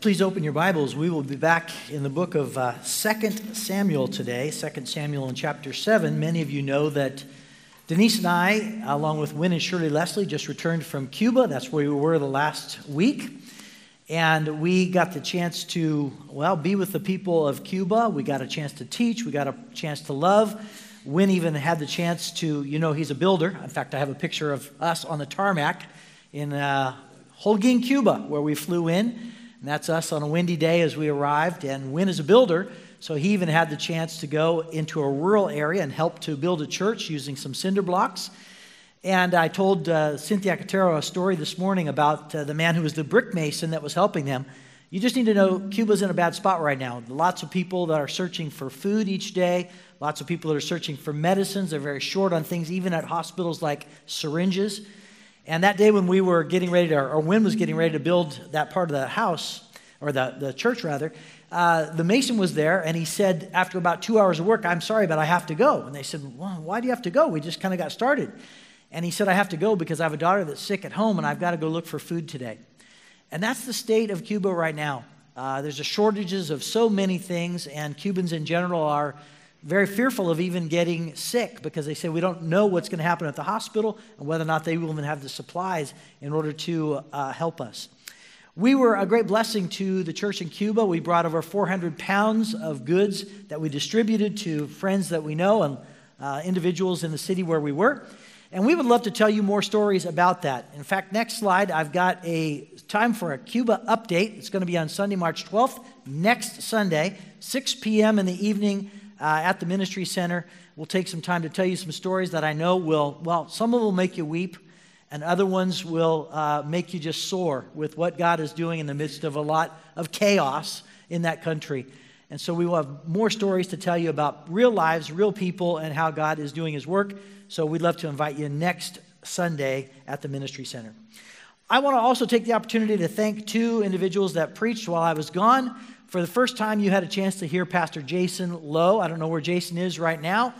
Please open your Bibles. We will be back in the book of uh, 2 Samuel today, 2 Samuel in chapter 7. Many of you know that Denise and I, along with Win and Shirley Leslie, just returned from Cuba. That's where we were the last week. And we got the chance to, well, be with the people of Cuba. We got a chance to teach, we got a chance to love. Win even had the chance to, you know, he's a builder. In fact, I have a picture of us on the tarmac in uh, Holguin, Cuba, where we flew in. And that's us on a windy day as we arrived. And Win is a builder, so he even had the chance to go into a rural area and help to build a church using some cinder blocks. And I told uh, Cynthia Catero a story this morning about uh, the man who was the brick mason that was helping them. You just need to know Cuba's in a bad spot right now. Lots of people that are searching for food each day, lots of people that are searching for medicines. They're very short on things, even at hospitals like syringes. And that day when we were getting ready to, or Win was getting ready to build that part of the house, or the, the church rather, uh, the mason was there and he said, after about two hours of work, I'm sorry, but I have to go. And they said, well, Why do you have to go? We just kind of got started. And he said, I have to go because I have a daughter that's sick at home and I've got to go look for food today. And that's the state of Cuba right now. Uh, there's a shortages of so many things, and Cubans in general are very fearful of even getting sick because they say we don't know what's going to happen at the hospital and whether or not they will even have the supplies in order to uh, help us. We were a great blessing to the church in Cuba. We brought over 400 pounds of goods that we distributed to friends that we know and uh, individuals in the city where we were. And we would love to tell you more stories about that. In fact, next slide, I've got a time for a Cuba update. It's going to be on Sunday, March 12th, next Sunday, 6 p.m. in the evening uh, at the Ministry Center. We'll take some time to tell you some stories that I know will, well, some of them will make you weep, and other ones will uh, make you just soar with what God is doing in the midst of a lot of chaos in that country. And so we will have more stories to tell you about real lives, real people, and how God is doing his work. So we'd love to invite you next Sunday at the Ministry Center. I want to also take the opportunity to thank two individuals that preached while I was gone. For the first time, you had a chance to hear Pastor Jason Lowe. I don't know where Jason is right now,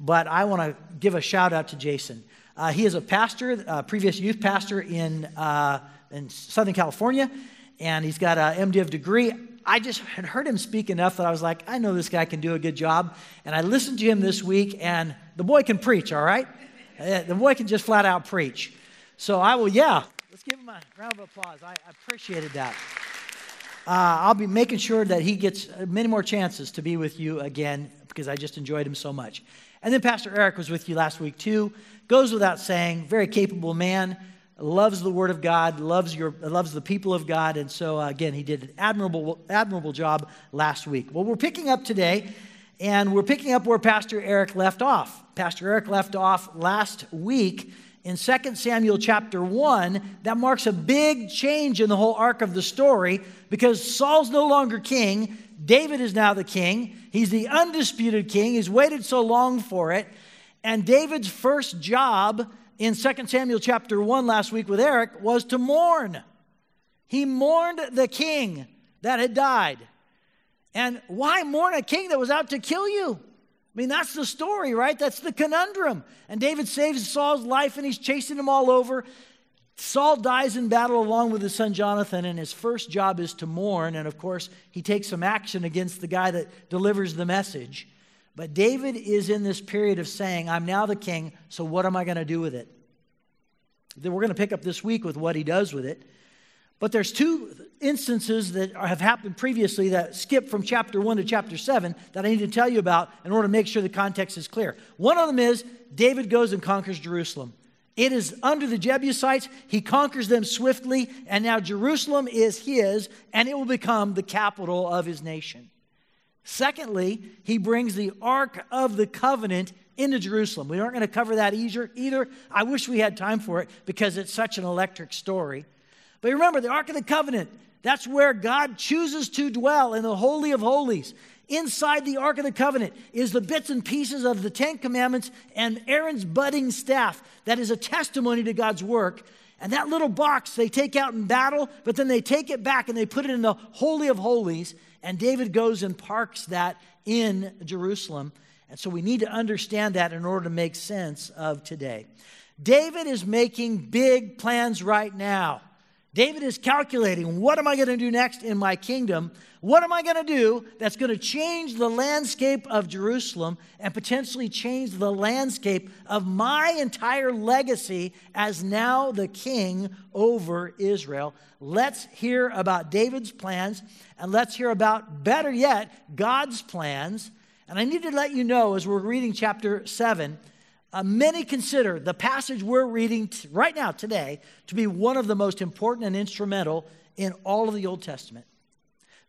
but I want to give a shout out to Jason. Uh, he is a pastor, a previous youth pastor in, uh, in Southern California, and he's got an MDiv degree. I just had heard him speak enough that I was like, I know this guy can do a good job. And I listened to him this week, and the boy can preach, all right? Uh, the boy can just flat out preach. So I will, yeah, let's give him a round of applause. I appreciated that. Uh, I'll be making sure that he gets many more chances to be with you again because I just enjoyed him so much. And then Pastor Eric was with you last week too. Goes without saying, very capable man, loves the Word of God, loves your, loves the people of God, and so uh, again, he did an admirable, admirable job last week. Well, we're picking up today, and we're picking up where Pastor Eric left off. Pastor Eric left off last week in 2 Samuel chapter 1 that marks a big change in the whole arc of the story because Saul's no longer king. David is now the king. He's the undisputed king. He's waited so long for it. And David's first job in 2 Samuel chapter 1 last week with Eric was to mourn. He mourned the king that had died. And why mourn a king that was out to kill you? I mean, that's the story, right? That's the conundrum. And David saves Saul's life and he's chasing him all over. Saul dies in battle along with his son Jonathan, and his first job is to mourn. And of course, he takes some action against the guy that delivers the message. But David is in this period of saying, I'm now the king, so what am I going to do with it? Then we're going to pick up this week with what he does with it. But there's two instances that have happened previously that skip from chapter 1 to chapter 7 that I need to tell you about in order to make sure the context is clear. One of them is David goes and conquers Jerusalem. It is under the Jebusites. He conquers them swiftly, and now Jerusalem is his, and it will become the capital of his nation. Secondly, he brings the Ark of the Covenant into Jerusalem. We aren't going to cover that either. either. I wish we had time for it because it's such an electric story. But remember, the Ark of the Covenant, that's where God chooses to dwell in the Holy of Holies. Inside the Ark of the Covenant is the bits and pieces of the Ten Commandments and Aaron's budding staff that is a testimony to God's work. And that little box they take out in battle, but then they take it back and they put it in the Holy of Holies. And David goes and parks that in Jerusalem. And so we need to understand that in order to make sense of today. David is making big plans right now. David is calculating what am I going to do next in my kingdom? What am I going to do that's going to change the landscape of Jerusalem and potentially change the landscape of my entire legacy as now the king over Israel? Let's hear about David's plans and let's hear about, better yet, God's plans. And I need to let you know as we're reading chapter 7 uh, many consider the passage we're reading t- right now, today, to be one of the most important and instrumental in all of the Old Testament.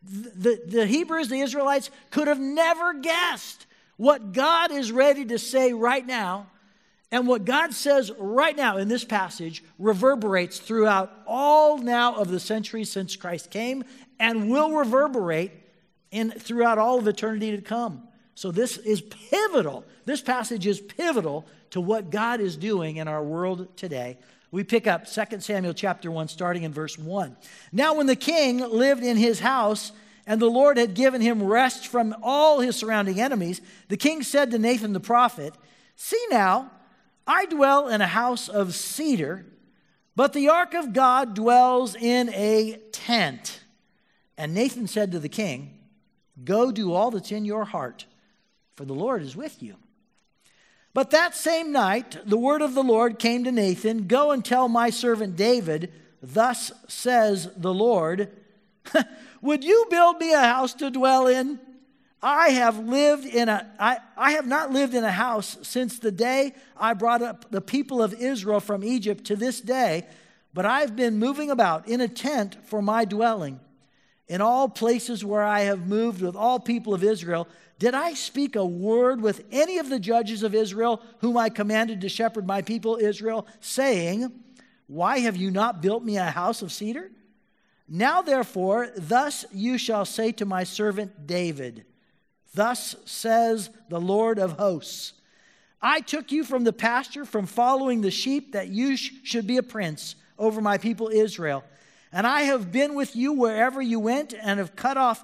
The, the, the Hebrews, the Israelites, could have never guessed what God is ready to say right now. And what God says right now in this passage reverberates throughout all now of the centuries since Christ came and will reverberate in, throughout all of eternity to come. So this is pivotal. This passage is pivotal to what God is doing in our world today. We pick up 2 Samuel chapter 1, starting in verse 1. Now, when the king lived in his house, and the Lord had given him rest from all his surrounding enemies, the king said to Nathan the prophet, See now, I dwell in a house of cedar, but the ark of God dwells in a tent. And Nathan said to the king, Go do all that's in your heart, for the Lord is with you. But that same night, the word of the Lord came to Nathan Go and tell my servant David, Thus says the Lord, Would you build me a house to dwell in? I have lived in a I, I have not lived in a house since the day I brought up the people of Israel from Egypt to this day, but I've been moving about in a tent for my dwelling. In all places where I have moved with all people of Israel, did I speak a word with any of the judges of Israel, whom I commanded to shepherd my people Israel, saying, Why have you not built me a house of cedar? Now, therefore, thus you shall say to my servant David, Thus says the Lord of hosts I took you from the pasture, from following the sheep, that you sh- should be a prince over my people Israel. And I have been with you wherever you went, and have cut off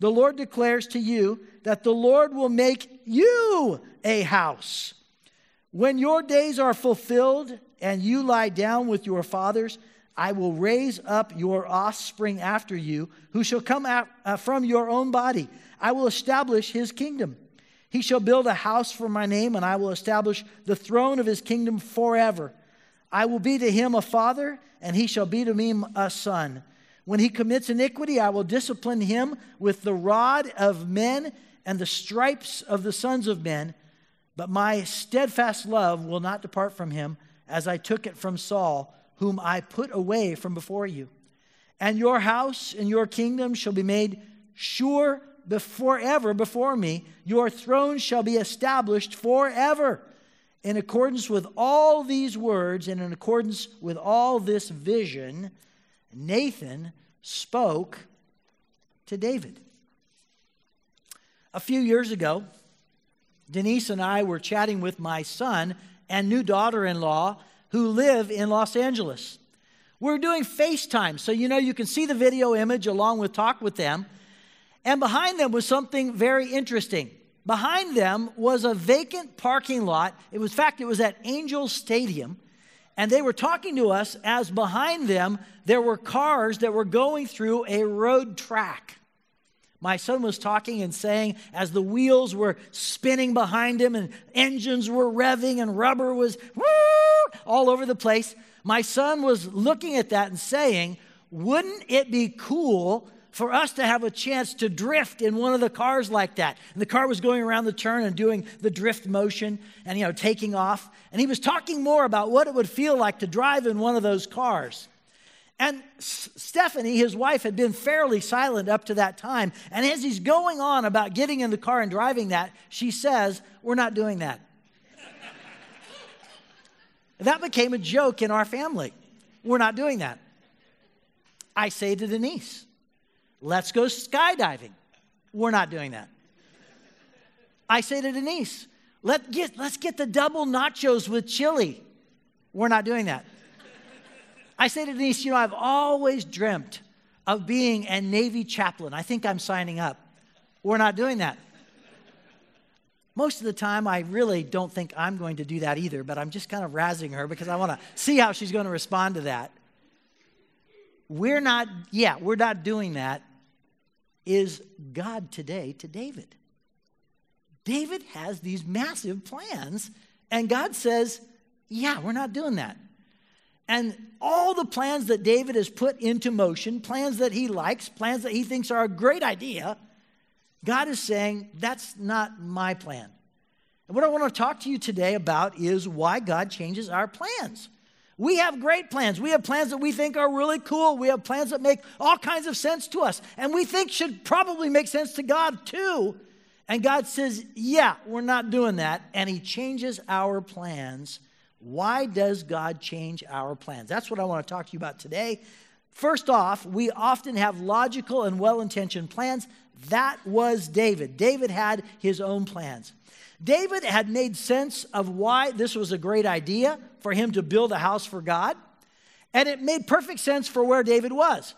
the Lord declares to you that the Lord will make you a house. When your days are fulfilled and you lie down with your fathers, I will raise up your offspring after you, who shall come out, uh, from your own body. I will establish his kingdom. He shall build a house for my name, and I will establish the throne of his kingdom forever. I will be to him a father, and he shall be to me a son. When he commits iniquity, I will discipline him with the rod of men and the stripes of the sons of men. But my steadfast love will not depart from him, as I took it from Saul, whom I put away from before you. And your house and your kingdom shall be made sure forever before me. Your throne shall be established forever. In accordance with all these words and in accordance with all this vision, Nathan spoke to David. A few years ago, Denise and I were chatting with my son and new daughter in law who live in Los Angeles. We're doing FaceTime, so you know you can see the video image along with talk with them. And behind them was something very interesting. Behind them was a vacant parking lot. It was, in fact, it was at Angel Stadium. And they were talking to us as behind them there were cars that were going through a road track. My son was talking and saying, as the wheels were spinning behind him and engines were revving and rubber was woo, all over the place, my son was looking at that and saying, Wouldn't it be cool for us to have a chance to drift in one of the cars like that. And the car was going around the turn and doing the drift motion and, you know, taking off. And he was talking more about what it would feel like to drive in one of those cars. And Stephanie, his wife, had been fairly silent up to that time. And as he's going on about getting in the car and driving that, she says, We're not doing that. that became a joke in our family. We're not doing that. I say to Denise, let's go skydiving. We're not doing that. I say to Denise, Let get, let's get the double nachos with chili. We're not doing that. I say to Denise, you know, I've always dreamt of being a Navy chaplain. I think I'm signing up. We're not doing that. Most of the time, I really don't think I'm going to do that either, but I'm just kind of razzing her because I want to see how she's going to respond to that. We're not, yeah, we're not doing that. Is God today to David? David has these massive plans, and God says, Yeah, we're not doing that. And all the plans that David has put into motion, plans that he likes, plans that he thinks are a great idea, God is saying, That's not my plan. And what I want to talk to you today about is why God changes our plans. We have great plans. We have plans that we think are really cool. We have plans that make all kinds of sense to us and we think should probably make sense to God too. And God says, Yeah, we're not doing that. And He changes our plans. Why does God change our plans? That's what I want to talk to you about today. First off, we often have logical and well intentioned plans. That was David. David had his own plans. David had made sense of why this was a great idea for him to build a house for God, and it made perfect sense for where David was.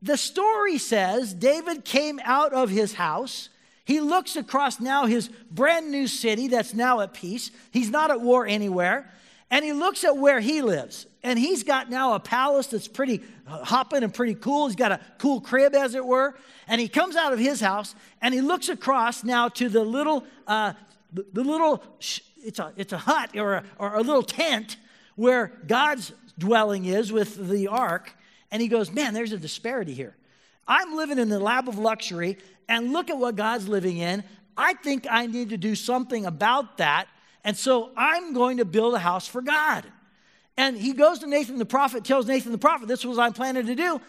The story says David came out of his house he looks across now his brand new city that's now at peace. He's not at war anywhere. And he looks at where he lives. And he's got now a palace that's pretty uh, hopping and pretty cool. He's got a cool crib, as it were. And he comes out of his house and he looks across now to the little, uh, the, little, it's a, it's a hut or a, or a little tent where God's dwelling is with the ark. And he goes, Man, there's a disparity here. I'm living in the lap of luxury, and look at what God's living in. I think I need to do something about that. And so I'm going to build a house for God. And he goes to Nathan the prophet, tells Nathan the prophet, This was I'm planning to do.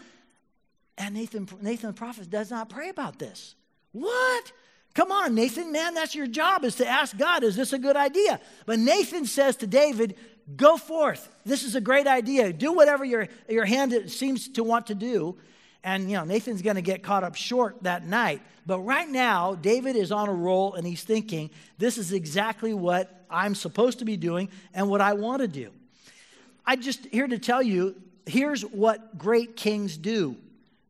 And Nathan, Nathan the prophet does not pray about this. What? Come on, Nathan, man, that's your job is to ask God, is this a good idea? But Nathan says to David, Go forth. This is a great idea. Do whatever your, your hand seems to want to do. And, you know, Nathan's going to get caught up short that night. But right now, David is on a roll and he's thinking, this is exactly what I'm supposed to be doing and what I want to do. I'm just here to tell you here's what great kings do.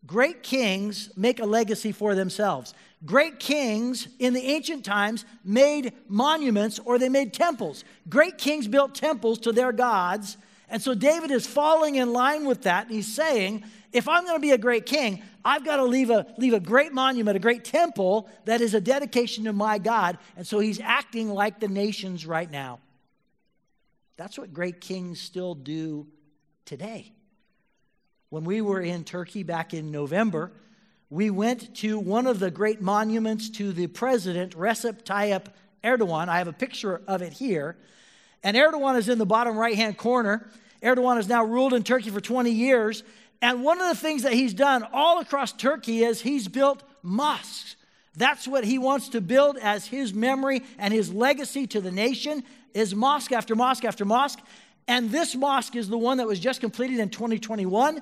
Great kings make a legacy for themselves. Great kings in the ancient times made monuments or they made temples. Great kings built temples to their gods. And so David is falling in line with that. And he's saying, if I'm going to be a great king, I've got to leave a, leave a great monument, a great temple that is a dedication to my God. And so he's acting like the nations right now. That's what great kings still do today. When we were in Turkey back in November, we went to one of the great monuments to the president, Recep Tayyip Erdogan. I have a picture of it here. And Erdogan is in the bottom right hand corner. Erdogan has now ruled in Turkey for 20 years. And one of the things that he's done all across Turkey is he's built mosques. That's what he wants to build as his memory and his legacy to the nation is mosque after mosque after mosque. And this mosque is the one that was just completed in 2021.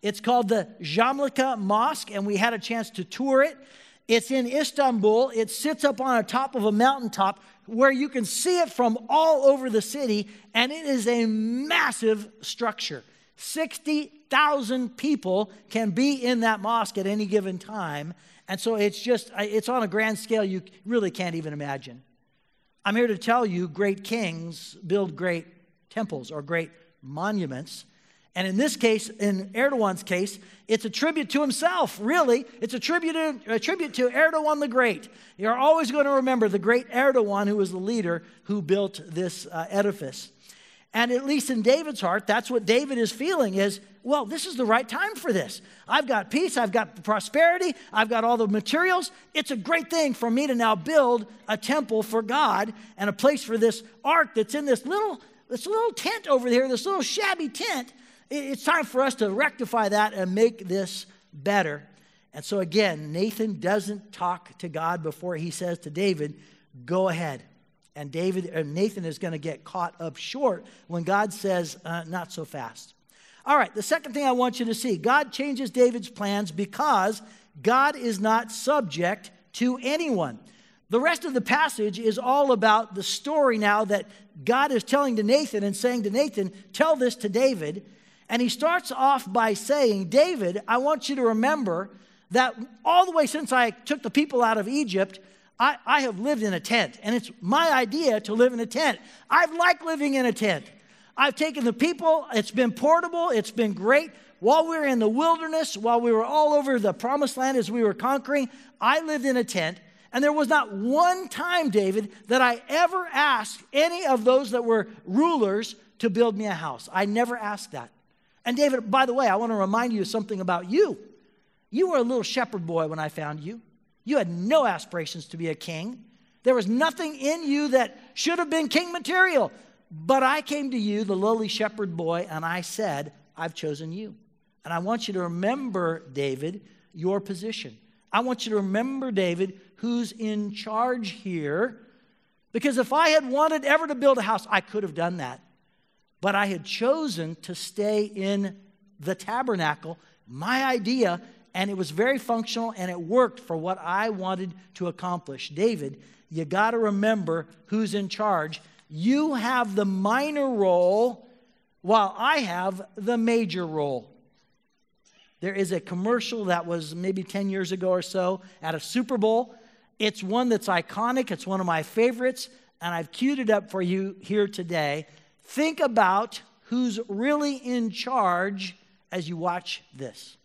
It's called the Jamlika Mosque, and we had a chance to tour it. It's in Istanbul. It sits up on a top of a mountaintop where you can see it from all over the city, and it is a massive structure. 60,000 people can be in that mosque at any given time. And so it's just, it's on a grand scale you really can't even imagine. I'm here to tell you great kings build great temples or great monuments. And in this case, in Erdogan's case, it's a tribute to himself, really. It's a tribute, a tribute to Erdogan the Great. You're always going to remember the great Erdogan, who was the leader who built this uh, edifice. And at least in David's heart, that's what David is feeling is, well, this is the right time for this. I've got peace, I've got prosperity, I've got all the materials. It's a great thing for me to now build a temple for God and a place for this ark that's in this little this little tent over there, this little shabby tent. It's time for us to rectify that and make this better. And so again, Nathan doesn't talk to God before he says to David, "Go ahead." And David and Nathan is going to get caught up short when God says, uh, "Not so fast." All right, the second thing I want you to see: God changes David's plans because God is not subject to anyone. The rest of the passage is all about the story now that God is telling to Nathan and saying to Nathan, Tell this to David. And he starts off by saying, David, I want you to remember that all the way since I took the people out of Egypt, I, I have lived in a tent. And it's my idea to live in a tent. I've liked living in a tent. I've taken the people, it's been portable, it's been great. While we were in the wilderness, while we were all over the promised land as we were conquering, I lived in a tent. And there was not one time, David, that I ever asked any of those that were rulers to build me a house. I never asked that. And David, by the way, I want to remind you something about you. You were a little shepherd boy when I found you. You had no aspirations to be a king. There was nothing in you that should have been king material. But I came to you, the lowly shepherd boy, and I said, I've chosen you. And I want you to remember, David, your position. I want you to remember, David, who's in charge here. Because if I had wanted ever to build a house, I could have done that. But I had chosen to stay in the tabernacle, my idea, and it was very functional and it worked for what I wanted to accomplish. David, you got to remember who's in charge. You have the minor role while I have the major role. There is a commercial that was maybe 10 years ago or so at a Super Bowl. It's one that's iconic, it's one of my favorites, and I've queued it up for you here today. Think about who's really in charge as you watch this.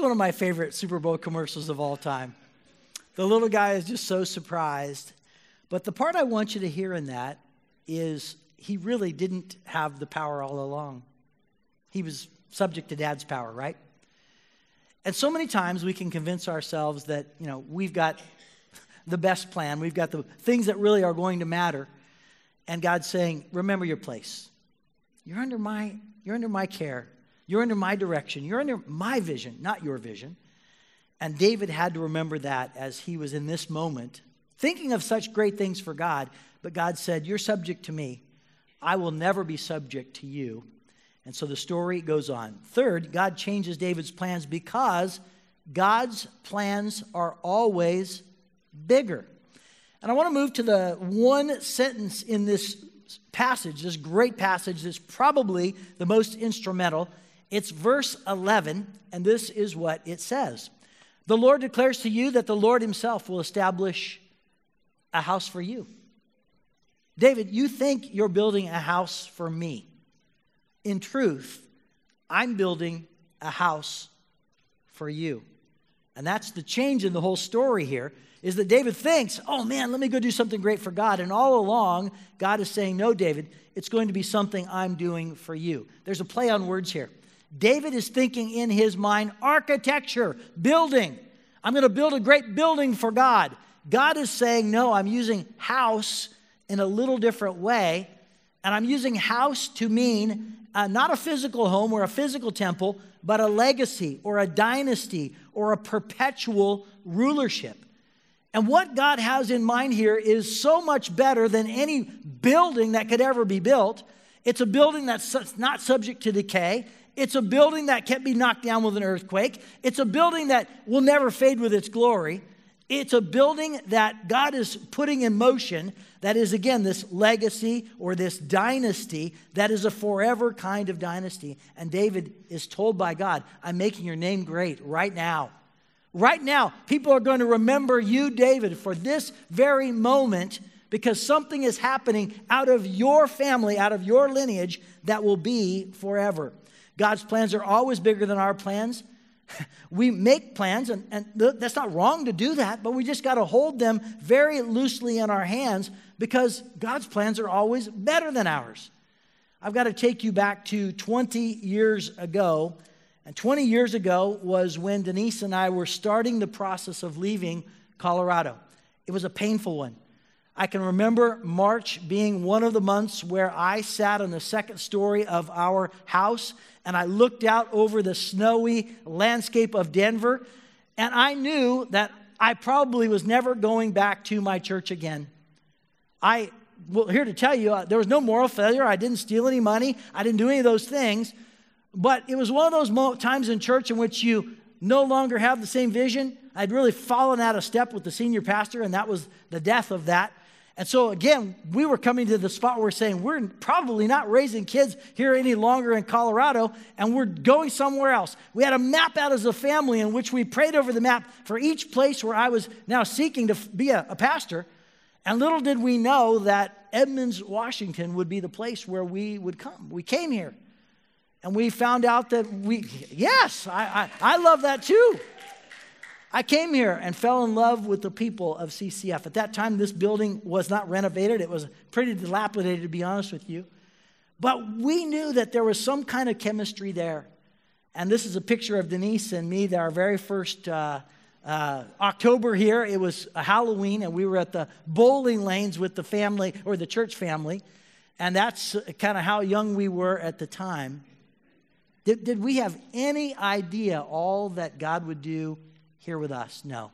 One of my favorite Super Bowl commercials of all time. The little guy is just so surprised. But the part I want you to hear in that is he really didn't have the power all along. He was subject to dad's power, right? And so many times we can convince ourselves that, you know, we've got the best plan, we've got the things that really are going to matter. And God's saying, remember your place. You're under my, you're under my care. You're under my direction. You're under my vision, not your vision. And David had to remember that as he was in this moment, thinking of such great things for God. But God said, You're subject to me. I will never be subject to you. And so the story goes on. Third, God changes David's plans because God's plans are always bigger. And I want to move to the one sentence in this passage, this great passage that's probably the most instrumental. It's verse 11, and this is what it says The Lord declares to you that the Lord Himself will establish a house for you. David, you think you're building a house for me. In truth, I'm building a house for you. And that's the change in the whole story here is that David thinks, oh man, let me go do something great for God. And all along, God is saying, no, David, it's going to be something I'm doing for you. There's a play on words here. David is thinking in his mind architecture, building. I'm going to build a great building for God. God is saying, No, I'm using house in a little different way. And I'm using house to mean uh, not a physical home or a physical temple, but a legacy or a dynasty or a perpetual rulership. And what God has in mind here is so much better than any building that could ever be built. It's a building that's not subject to decay. It's a building that can't be knocked down with an earthquake. It's a building that will never fade with its glory. It's a building that God is putting in motion that is, again, this legacy or this dynasty that is a forever kind of dynasty. And David is told by God, I'm making your name great right now. Right now, people are going to remember you, David, for this very moment because something is happening out of your family, out of your lineage that will be forever. God's plans are always bigger than our plans. We make plans, and, and that's not wrong to do that, but we just got to hold them very loosely in our hands because God's plans are always better than ours. I've got to take you back to 20 years ago. And 20 years ago was when Denise and I were starting the process of leaving Colorado. It was a painful one. I can remember March being one of the months where I sat on the second story of our house and I looked out over the snowy landscape of Denver, and I knew that I probably was never going back to my church again. I, well, here to tell you, uh, there was no moral failure. I didn't steal any money, I didn't do any of those things. But it was one of those times in church in which you no longer have the same vision. I'd really fallen out of step with the senior pastor, and that was the death of that. And so, again, we were coming to the spot where we're saying we're probably not raising kids here any longer in Colorado, and we're going somewhere else. We had a map out as a family in which we prayed over the map for each place where I was now seeking to be a, a pastor. And little did we know that Edmonds, Washington would be the place where we would come. We came here. And we found out that we, yes, I, I, I love that too. I came here and fell in love with the people of CCF. At that time, this building was not renovated, it was pretty dilapidated, to be honest with you. But we knew that there was some kind of chemistry there. And this is a picture of Denise and me, our very first uh, uh, October here. It was Halloween, and we were at the bowling lanes with the family or the church family. And that's kind of how young we were at the time. Did, did we have any idea all that God would do here with us. No.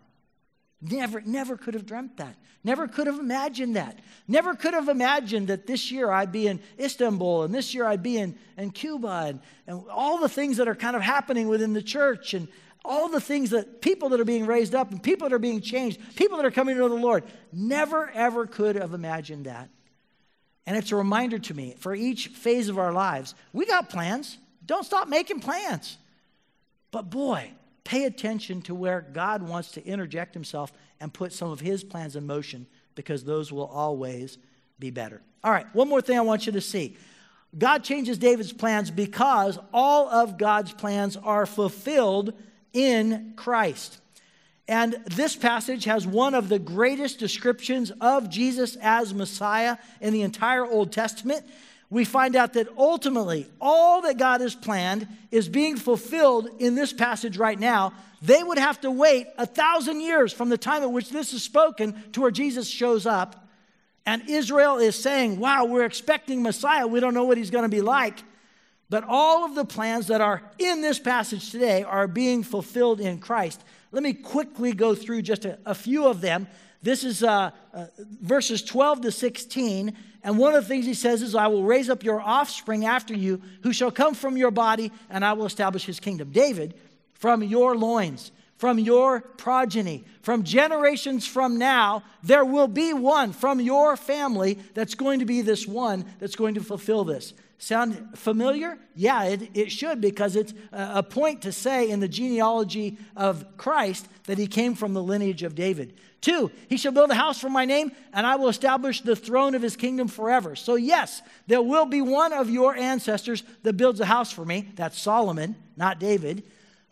Never, never could have dreamt that. Never could have imagined that. Never could have imagined that this year I'd be in Istanbul and this year I'd be in, in Cuba and, and all the things that are kind of happening within the church and all the things that people that are being raised up and people that are being changed, people that are coming to know the Lord. Never, ever could have imagined that. And it's a reminder to me for each phase of our lives, we got plans. Don't stop making plans. But boy, pay attention to where God wants to interject himself and put some of his plans in motion because those will always be better. All right, one more thing I want you to see. God changes David's plans because all of God's plans are fulfilled in Christ. And this passage has one of the greatest descriptions of Jesus as Messiah in the entire Old Testament we find out that ultimately all that God has planned is being fulfilled in this passage right now. They would have to wait a thousand years from the time at which this is spoken to where Jesus shows up. And Israel is saying, Wow, we're expecting Messiah. We don't know what he's going to be like. But all of the plans that are in this passage today are being fulfilled in Christ. Let me quickly go through just a, a few of them. This is uh, uh, verses 12 to 16. And one of the things he says is, I will raise up your offspring after you, who shall come from your body, and I will establish his kingdom. David, from your loins, from your progeny, from generations from now, there will be one from your family that's going to be this one that's going to fulfill this. Sound familiar? Yeah, it, it should because it's a point to say in the genealogy of Christ that he came from the lineage of David. Two, he shall build a house for my name, and I will establish the throne of his kingdom forever. So, yes, there will be one of your ancestors that builds a house for me. That's Solomon, not David.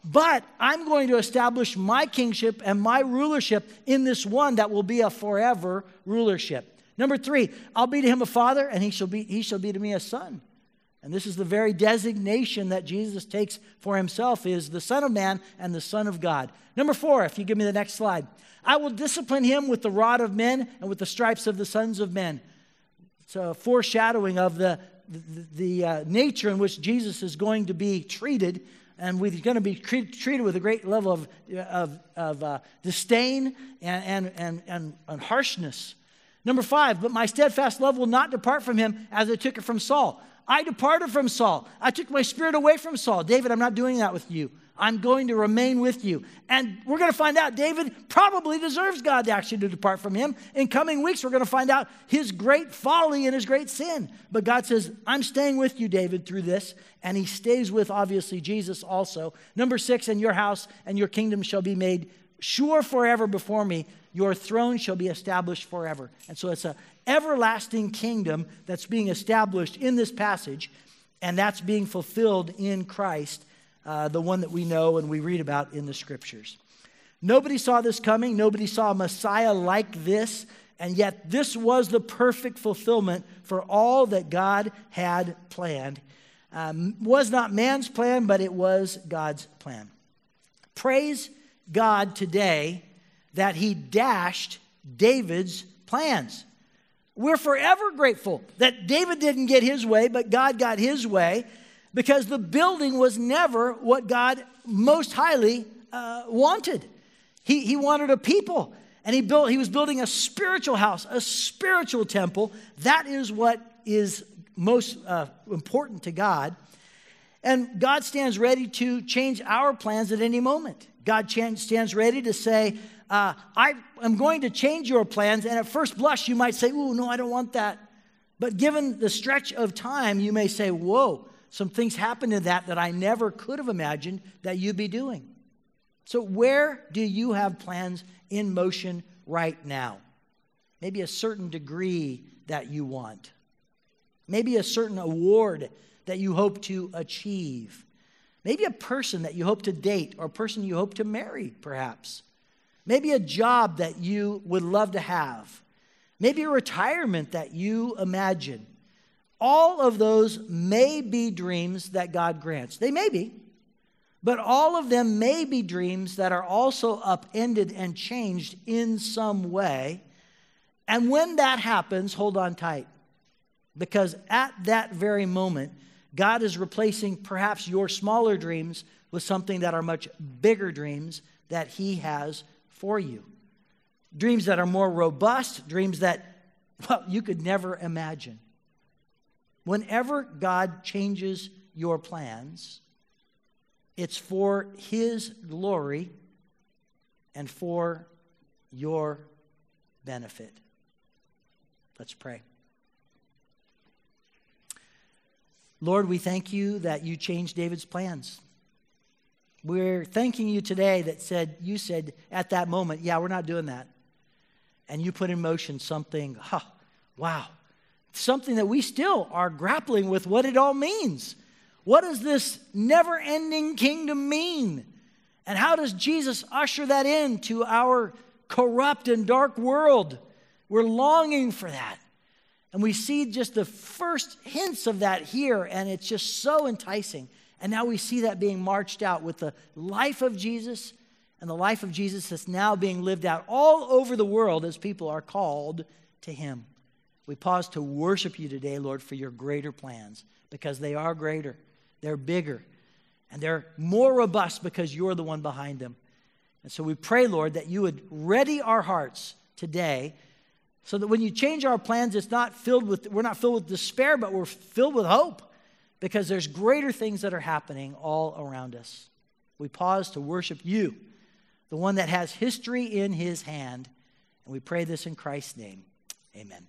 But I'm going to establish my kingship and my rulership in this one that will be a forever rulership. Number three, I'll be to him a father, and he shall be, he shall be to me a son. And this is the very designation that Jesus takes for himself is the Son of Man and the Son of God. Number four, if you give me the next slide. I will discipline him with the rod of men and with the stripes of the sons of men. It's a foreshadowing of the, the, the uh, nature in which Jesus is going to be treated and we're going to be treated with a great level of, of, of uh, disdain and, and, and, and, and harshness. Number five, but my steadfast love will not depart from him as I took it from Saul. I departed from Saul. I took my spirit away from Saul. David, I'm not doing that with you. I'm going to remain with you. And we're going to find out David probably deserves God to actually to depart from him. In coming weeks, we're going to find out his great folly and his great sin. But God says, I'm staying with you, David, through this. And he stays with, obviously, Jesus also. Number six, and your house and your kingdom shall be made sure forever before me. Your throne shall be established forever. And so it's an everlasting kingdom that's being established in this passage, and that's being fulfilled in Christ uh, the one that we know and we read about in the scriptures. Nobody saw this coming. Nobody saw a Messiah like this. And yet, this was the perfect fulfillment for all that God had planned. Um, was not man's plan, but it was God's plan. Praise God today that He dashed David's plans. We're forever grateful that David didn't get his way, but God got his way because the building was never what God most highly uh, wanted. He, he wanted a people, and he, built, he was building a spiritual house, a spiritual temple. That is what is most uh, important to God. And God stands ready to change our plans at any moment. God stands ready to say, uh, I am going to change your plans. And at first blush, you might say, Oh, no, I don't want that. But given the stretch of time, you may say, Whoa, some things happened in that that I never could have imagined that you'd be doing. So, where do you have plans in motion right now? Maybe a certain degree that you want, maybe a certain award that you hope to achieve, maybe a person that you hope to date or a person you hope to marry, perhaps. Maybe a job that you would love to have. Maybe a retirement that you imagine all of those may be dreams that God grants. They may be, but all of them may be dreams that are also upended and changed in some way. And when that happens, hold on tight. Because at that very moment, God is replacing perhaps your smaller dreams with something that are much bigger dreams that He has for you. Dreams that are more robust, dreams that, well, you could never imagine. Whenever God changes your plans, it's for His glory and for your benefit. Let's pray. Lord, we thank you that you changed David's plans. We're thanking you today that said you said at that moment, yeah, we're not doing that. And you put in motion something, huh, wow, something that we still are grappling with what it all means. What does this never ending kingdom mean? And how does Jesus usher that into our corrupt and dark world? We're longing for that. And we see just the first hints of that here, and it's just so enticing. And now we see that being marched out with the life of Jesus and the life of Jesus that's now being lived out all over the world as people are called to Him. We pause to worship you today, Lord, for your greater plans because they are greater, they're bigger, and they're more robust because you're the one behind them. And so we pray, Lord, that you would ready our hearts today so that when you change our plans, it's not filled with, we're not filled with despair, but we're filled with hope because there's greater things that are happening all around us. We pause to worship you, the one that has history in his hand. And we pray this in Christ's name. Amen.